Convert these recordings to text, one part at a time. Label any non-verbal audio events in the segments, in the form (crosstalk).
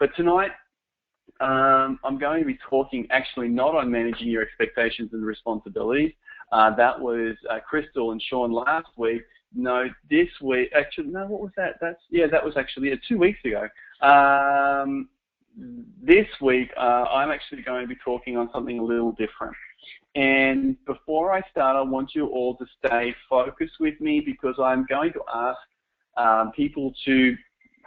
But tonight, um, I'm going to be talking actually not on managing your expectations and responsibilities. Uh, that was uh, Crystal and Sean last week. No, this week, actually, no, what was that? That's yeah, that was actually yeah, two weeks ago. Um, this week, uh, I'm actually going to be talking on something a little different. And before I start, I want you all to stay focused with me because I'm going to ask um, people to,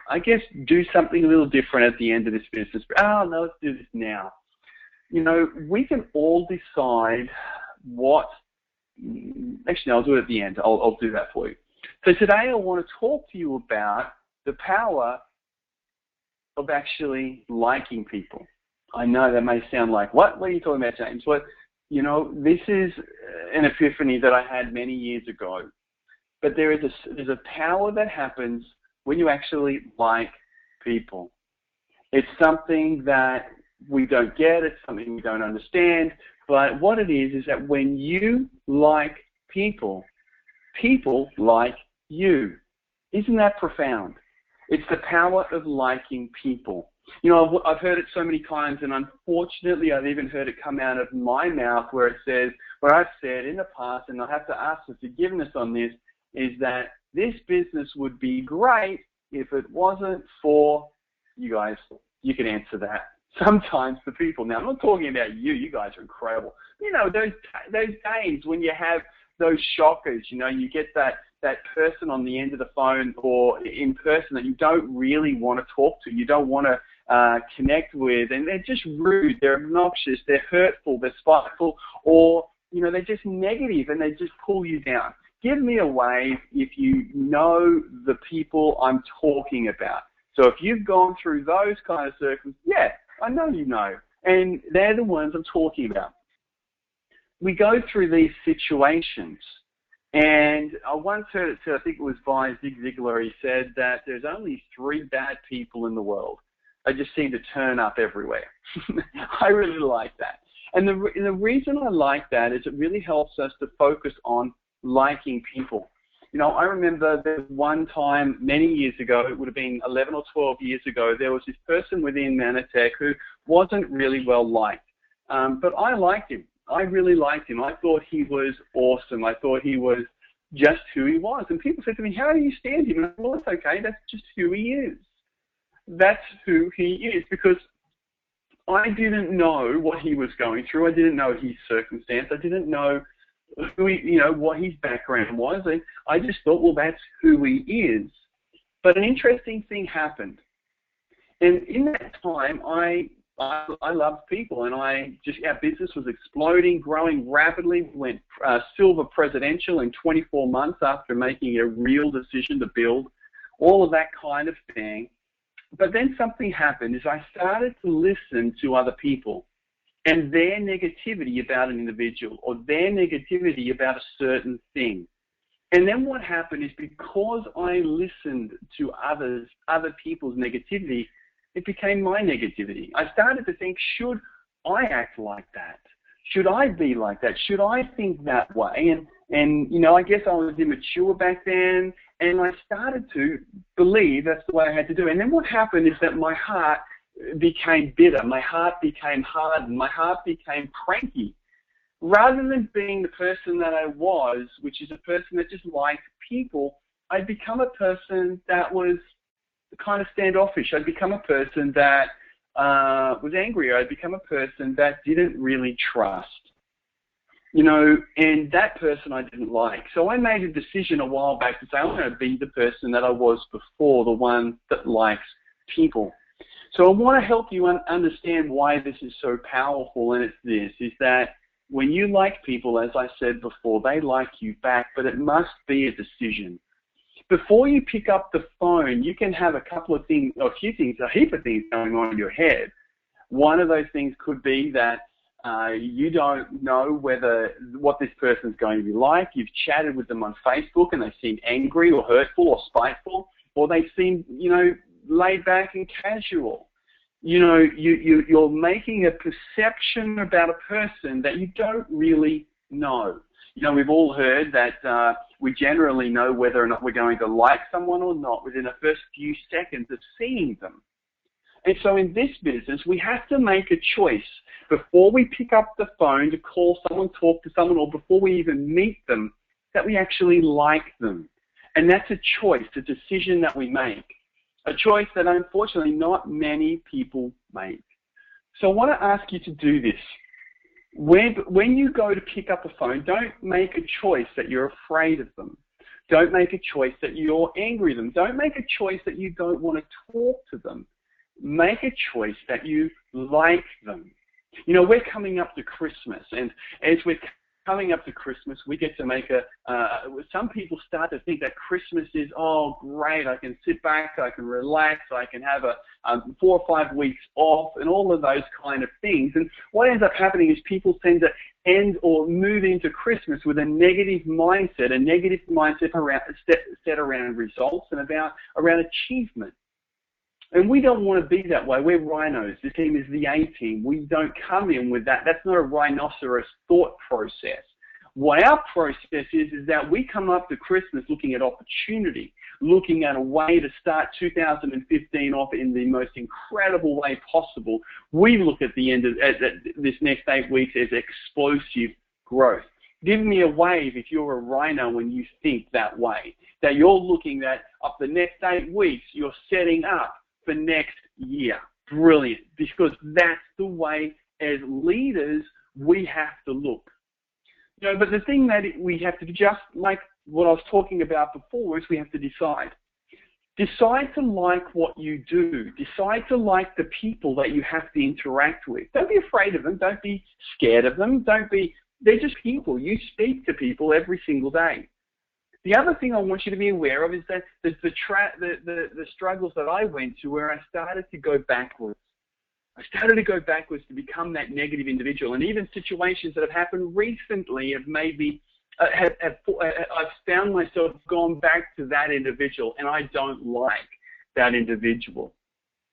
I guess, do something a little different at the end of this business. Oh, no, let's do this now. You know, we can all decide what, actually, no, I'll do it at the end. I'll, I'll do that for you. So today I want to talk to you about the power of actually liking people. I know that may sound like, what? What are you talking about, James? What? You know, this is an epiphany that I had many years ago. But there is a, there's a power that happens when you actually like people. It's something that we don't get, it's something we don't understand, but what it is is that when you like people, people like you. Isn't that profound? It's the power of liking people. You know, I've, I've heard it so many times, and unfortunately, I've even heard it come out of my mouth where it says, where I've said in the past, and I have to ask for forgiveness on this, is that this business would be great if it wasn't for you guys. You can answer that. (laughs) Sometimes the people. Now, I'm not talking about you. You guys are incredible. You know, those those days when you have those shockers. You know, you get that that person on the end of the phone or in person that you don't really want to talk to, you don't want to uh, connect with, and they're just rude, they're obnoxious, they're hurtful, they're spiteful, or you know they're just negative and they just pull you down. Give me a wave if you know the people I'm talking about. So if you've gone through those kind of circles, yeah, I know you know, and they're the ones I'm talking about. We go through these situations and I once heard it said, I think it was by Zig Ziglar, he said that there's only three bad people in the world. They just seem to turn up everywhere. (laughs) I really like that. And the, the reason I like that is it really helps us to focus on liking people. You know, I remember there one time many years ago, it would have been 11 or 12 years ago, there was this person within Mannatech who wasn't really well liked. Um, but I liked him. I really liked him. I thought he was awesome. I thought he was just who he was. And people said to me, how do you stand him? And I said, well, it's okay. That's just who he is. That's who he is because I didn't know what he was going through. I didn't know his circumstance. I didn't know who he, you know, what his background was. And I just thought, well, that's who he is. But an interesting thing happened. And in that time, I I, I loved people, and I just our business was exploding, growing rapidly. We went uh, silver presidential in 24 months after making a real decision to build, all of that kind of thing. But then something happened. Is I started to listen to other people and their negativity about an individual or their negativity about a certain thing. And then what happened is because I listened to others, other people's negativity, it became my negativity. I started to think, should I act like that? Should I be like that? Should I think that way? And and you know, I guess I was immature back then, and I started to believe that's the way I had to do. It. And then what happened is that my heart became bitter, my heart became hardened, my heart became cranky. Rather than being the person that I was, which is a person that just liked people, I'd become a person that was kind of standoffish. I'd become a person that uh, was angry. I'd become a person that didn't really trust. You know, and that person I didn't like. So I made a decision a while back to say I'm going to be the person that I was before, the one that likes people. So I want to help you un- understand why this is so powerful, and it's this: is that when you like people, as I said before, they like you back, but it must be a decision before you pick up the phone, you can have a couple of things, or a few things, a heap of things going on in your head. One of those things could be that uh, you don't know whether what this person's going to be like. You've chatted with them on Facebook and they seem angry or hurtful or spiteful, or they seem, you know, laid back and casual. You know, you, you, you're making a perception about a person that you don't really know. You know, we've all heard that uh, we generally know whether or not we're going to like someone or not within the first few seconds of seeing them. And so in this business, we have to make a choice before we pick up the phone to call someone, talk to someone, or before we even meet them, that we actually like them. And that's a choice, a decision that we make. A choice that unfortunately not many people make. So I want to ask you to do this. When, when you go to pick up the phone, don't make a choice that you're afraid of them. Don't make a choice that you're angry at them. Don't make a choice that you don't want to talk to them. Make a choice that you like them. You know, we're coming up to Christmas, and as we're coming up to Christmas, we get to make a. Uh, some people start to think that Christmas is oh great, I can sit back, I can relax, I can have a um, four or five weeks off, and all of those kind of things. And what ends up happening is people tend to end or move into Christmas with a negative mindset, a negative mindset around set, set around results and about around achievement. And we don't want to be that way. We're rhinos. The team is the A team. We don't come in with that. That's not a rhinoceros thought process. What our process is, is that we come up to Christmas looking at opportunity, looking at a way to start 2015 off in the most incredible way possible. We look at the end of at, at this next eight weeks as explosive growth. Give me a wave if you're a rhino and you think that way. That you're looking at up the next eight weeks, you're setting up for next year. Brilliant. Because that's the way as leaders we have to look. You know, but the thing that we have to just like what I was talking about before is we have to decide. Decide to like what you do. Decide to like the people that you have to interact with. Don't be afraid of them. Don't be scared of them. Don't be, they're just people. You speak to people every single day. The other thing I want you to be aware of is that the, the, tra- the, the, the struggles that I went to where I started to go backwards. I started to go backwards to become that negative individual. And even situations that have happened recently have made me, uh, have, have, uh, I've found myself gone back to that individual, and I don't like that individual.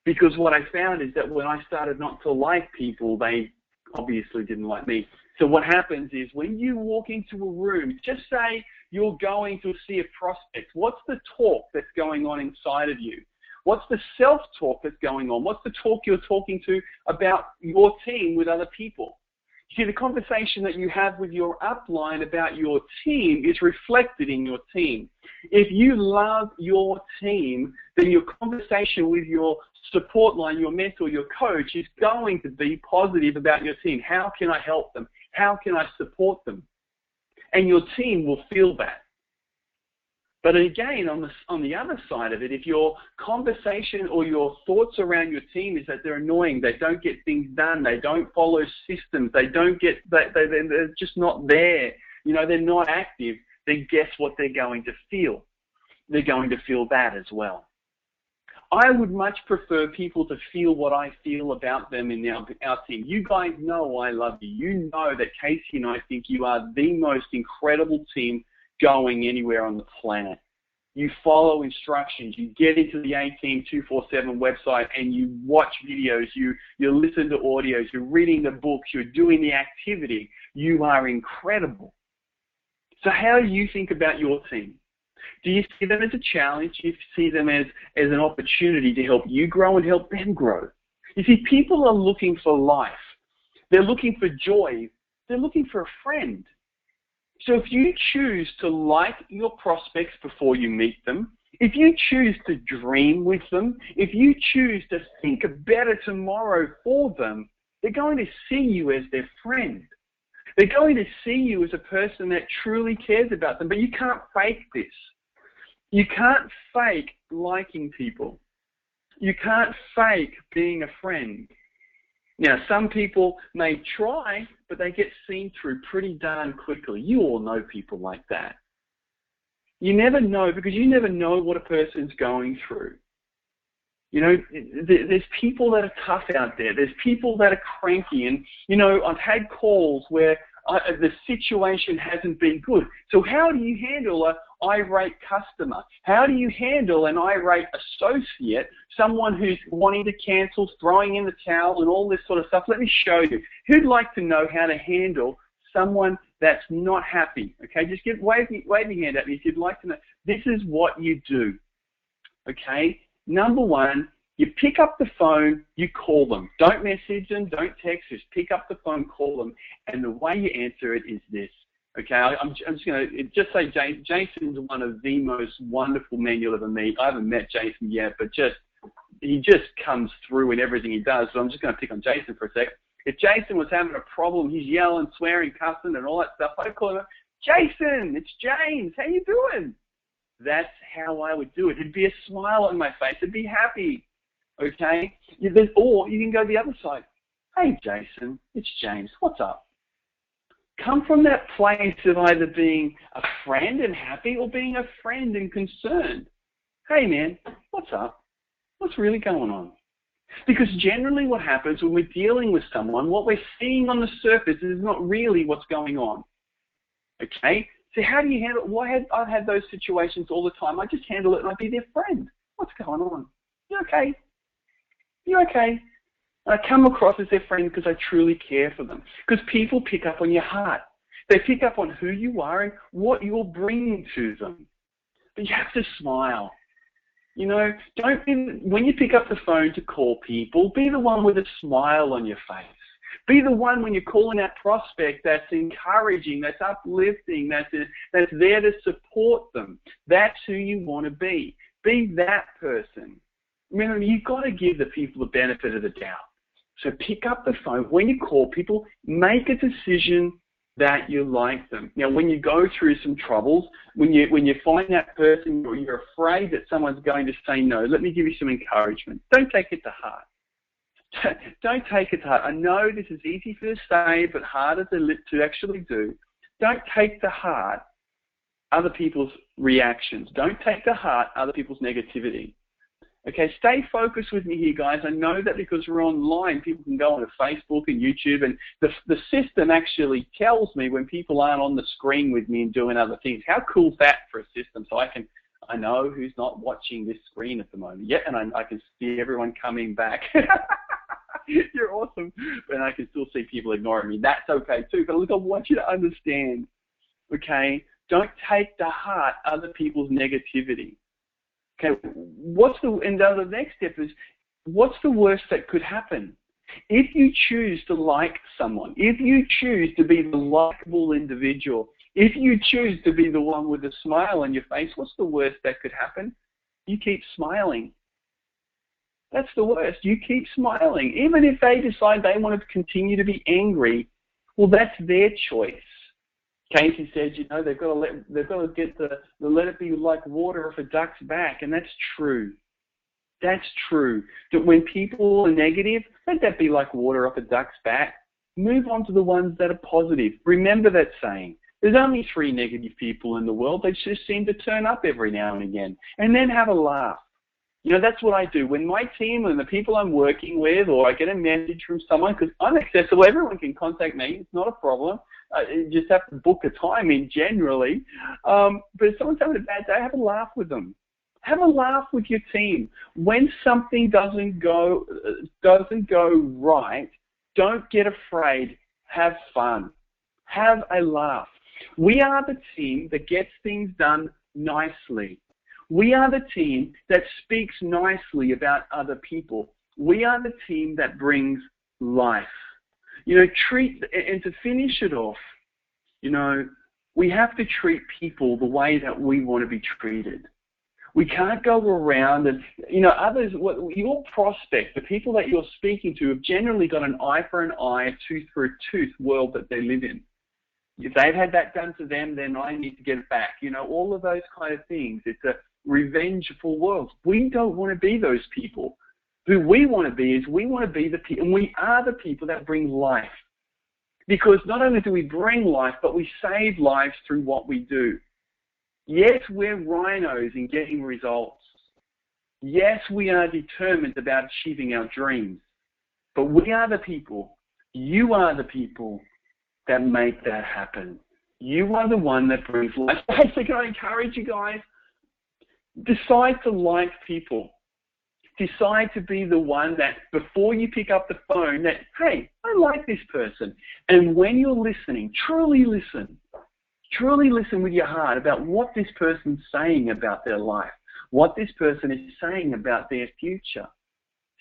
Because what I found is that when I started not to like people, they obviously didn't like me. So what happens is when you walk into a room, just say you're going to see a prospect. What's the talk that's going on inside of you? What's the self-talk that's going on? What's the talk you're talking to about your team with other people? See, the conversation that you have with your upline about your team is reflected in your team. If you love your team, then your conversation with your support line, your mentor, your coach is going to be positive about your team. How can I help them? How can I support them? And your team will feel that. But again, on the, on the other side of it, if your conversation or your thoughts around your team is that they're annoying, they don't get things done, they don't follow systems, they don't get, they, they, they're just not there, you know, they're not active, then guess what they're going to feel? They're going to feel that as well. I would much prefer people to feel what I feel about them in our, our team. You guys know I love you. You know that Casey and I think you are the most incredible team going anywhere on the planet. You follow instructions. You get into the A Team 247 website and you watch videos. You, you listen to audios. You're reading the books. You're doing the activity. You are incredible. So how do you think about your team? Do you see them as a challenge? Do you see them as, as an opportunity to help you grow and help them grow? You see, people are looking for life. They're looking for joy. They're looking for a friend. So if you choose to like your prospects before you meet them, if you choose to dream with them, if you choose to think a better tomorrow for them, they're going to see you as their friend. They're going to see you as a person that truly cares about them, but you can't fake this. You can't fake liking people. You can't fake being a friend. Now, some people may try, but they get seen through pretty darn quickly. You all know people like that. You never know because you never know what a person's going through. You know, there's people that are tough out there. There's people that are cranky. And, you know, I've had calls where uh, the situation hasn't been good. So how do you handle a irate customer? How do you handle an irate associate, someone who's wanting to cancel, throwing in the towel, and all this sort of stuff? Let me show you. Who'd like to know how to handle someone that's not happy? Okay, just give wave, wave your hand at me if you'd like to know. This is what you do. Okay, number one, You pick up the phone, you call them. Don't message them, don't text, just pick up the phone, call them, and the way you answer it is this. Okay, I, am just going to just say Jason, Jason's one of the most wonderful men you'll ever meet. I haven't met Jason yet, but just he just comes through in everything he does. So I'm just going to pick on Jason for a sec. If Jason was having a problem, he's yelling, swearing, cussing, and all that stuff, I'd call him, Jason, it's James. How you doing? That's how I would do it. It'd be a smile on my face. It'd be happy. Okay? Or you can go the other side. Hey, Jason, it's James. What's up? Come from that place of either being a friend and happy or being a friend and concerned. Hey, man, what's up? What's really going on? Because generally what happens when we're dealing with someone, what we're seeing on the surface is not really what's going on. Okay? So how do you handle it? Well, I've had those situations all the time. I just handle it and I be their friend. What's going on? You okay? You okay? I come across as their friend because I truly care for them. Because people pick up on your heart. They pick up on who you are and what you're bringing to them. But you have to smile. You know, don't be, when you pick up the phone to call people, be the one with a smile on your face. Be the one when you're calling that prospect that's encouraging, that's uplifting, that's, that's there to support them. That's who you want to be. Be that person. Remember, you've got to give the people the benefit of the doubt. So pick up the phone. When you call people, make a decision that you like them. Now, when you go through some troubles, when you when you find that person or you're afraid that someone's going to say no, let me give you some encouragement. Don't take it to heart. (laughs) Don't take it to heart. I know this is easy to say, but harder to, to actually do. Don't take to heart other people's reactions. Don't take to heart other people's negativity. Okay, stay focused with me here, guys. I know that because we're online, people can go onto Facebook and YouTube, and the, the system actually tells me when people aren't on the screen with me and doing other things. How cool is that for a system? So I can, I know who's not watching this screen at the moment. Yeah, and I, I can see everyone coming back. (laughs) You're awesome. And I can still see people ignoring me. That's okay too. But look, I want you to understand, okay, don't take to heart other people's negativity. Okay, what's the and the next step is what's the worst that could happen? If you choose to like someone, if you choose to be the likable individual, if you choose to be the one with a smile on your face, what's the worst that could happen? You keep smiling. That's the worst. You keep smiling. Even if they decide they want to continue to be angry, well, that's their choice. Casey said, you know, they've got to let they've got to get the, the let it be like water off a duck's back, and that's true. That's true. That when people are negative, let that be like water off a duck's back. Move on to the ones that are positive. Remember that saying. There's only three negative people in the world. They just seem to turn up every now and again, and then have a laugh. You know, that's what I do. When my team and the people I'm working with, or I get a message from someone, because I'm accessible, everyone can contact me. It's not a problem. Uh, you just have to book a time in generally. Um, but if someone's having a bad day, have a laugh with them. Have a laugh with your team. When something doesn't go uh, doesn't go right, don't get afraid. Have fun. Have a laugh. We are the team that gets things done nicely. We are the team that speaks nicely about other people. We are the team that brings life. You know, treat, and to finish it off, you know, we have to treat people the way that we want to be treated. We can't go around and, you know, others, what, your prospect, the people that you're speaking to, have generally got an eye for an eye, a tooth for a tooth world that they live in. If they've had that done to them, then I need to get it back. You know, all of those kind of things. It's a revengeful world. We don't want to be those people. Who we want to be is we want to be the people, and we are the people that bring life. Because not only do we bring life, but we save lives through what we do. Yes, we're rhinos in getting results. Yes, we are determined about achieving our dreams. But we are the people, you are the people that make that happen. You are the one that brings life. (laughs) So I encourage you guys? Decide to like people decide to be the one that before you pick up the phone that, hey, I like this person. And when you're listening, truly listen. Truly listen with your heart about what this person's saying about their life, what this person is saying about their future.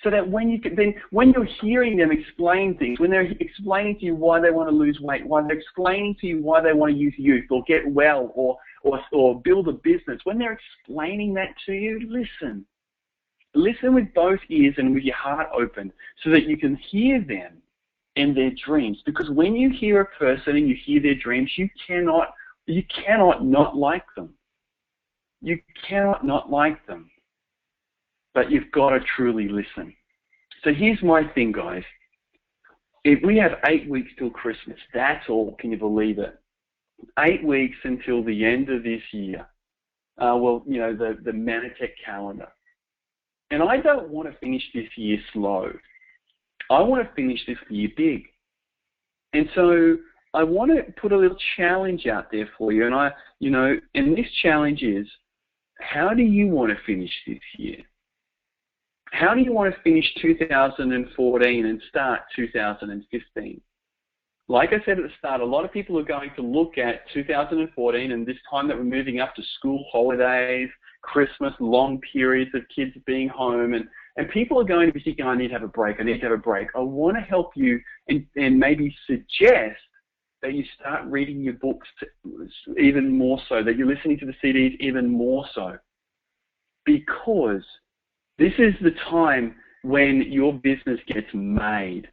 so that when you can, then when you're hearing them explain things, when they're explaining to you why they want to lose weight, why they're explaining to you why they want to use youth or get well or or or build a business, when they're explaining that to you, listen. Listen with both ears and with your heart open so that you can hear them and their dreams. Because when you hear a person and you hear their dreams, you cannot you cannot not like them. You cannot not like them but you've got to truly listen. So here's my thing, guys. If we have eight weeks till Christmas, that's all. Can you believe it? Eight weeks until the end of this year. Uh, well, you know, the, the Mannatech calendar. And I don't want to finish this year slow. I want to finish this year big. And so I want to put a little challenge out there for you. And I, you know, and this challenge is, how do you want to finish this year? How do you want to finish 2014 and start 2015? Like I said at the start, a lot of people are going to look at 2014 and this time that we're moving up to school holidays, Christmas, long periods of kids being home, and, and people are going to be thinking, I need to have a break, I need to have a break. I want to help you and, and maybe suggest that you start reading your books even more so, that you're listening to the CDs even more so. Because this is the time when your business gets made.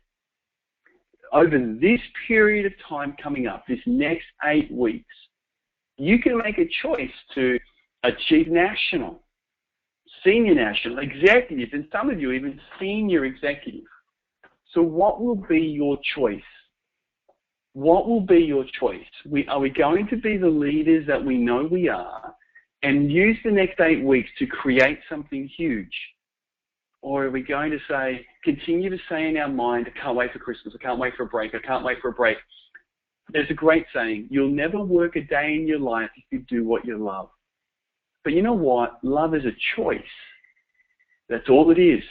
Over this period of time coming up, this next eight weeks, you can make a choice to achieve national, senior national, executive, and some of you even senior executive. So what will be your choice? What will be your choice? We, are we going to be the leaders that we know we are and use the next eight weeks to create something huge? Or are we going to say, continue to say in our mind, I can't wait for Christmas, I can't wait for a break, I can't wait for a break. There's a great saying, you'll never work a day in your life if you do what you love. But you know what? Love is a choice. That's all it is.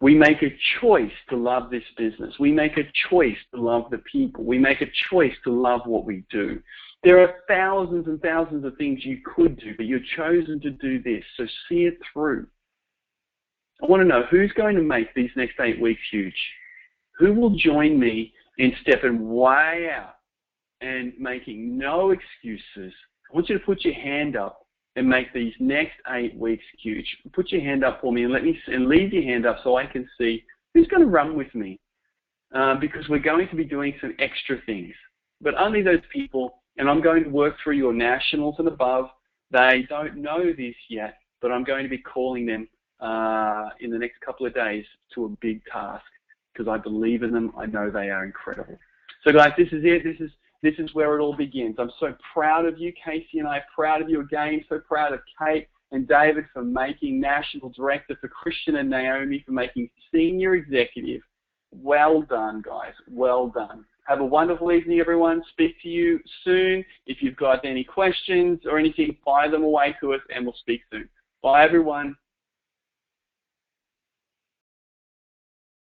We make a choice to love this business. We make a choice to love the people. We make a choice to love what we do. There are thousands and thousands of things you could do, but you've chosen to do this. So see it through. I want to know who's going to make these next eight weeks huge. Who will join me in stepping way out and making no excuses? I want you to put your hand up and make these next eight weeks huge. Put your hand up for me and let me and leave your hand up so I can see who's going to run with me. Uh, because we're going to be doing some extra things, but only those people. And I'm going to work through your nationals and above. They don't know this yet, but I'm going to be calling them uh, in the next couple of days to a big task because I believe in them. I know they are incredible. So guys, this is it. This is this is where it all begins. I'm so proud of you, Casey and I. Proud of you again. So proud of Kate and David for making national director, for Christian and Naomi for making senior executive. Well done, guys. Well done. Have a wonderful evening, everyone. Speak to you soon. If you've got any questions or anything, fire them away to us, and we'll speak soon. Bye, everyone.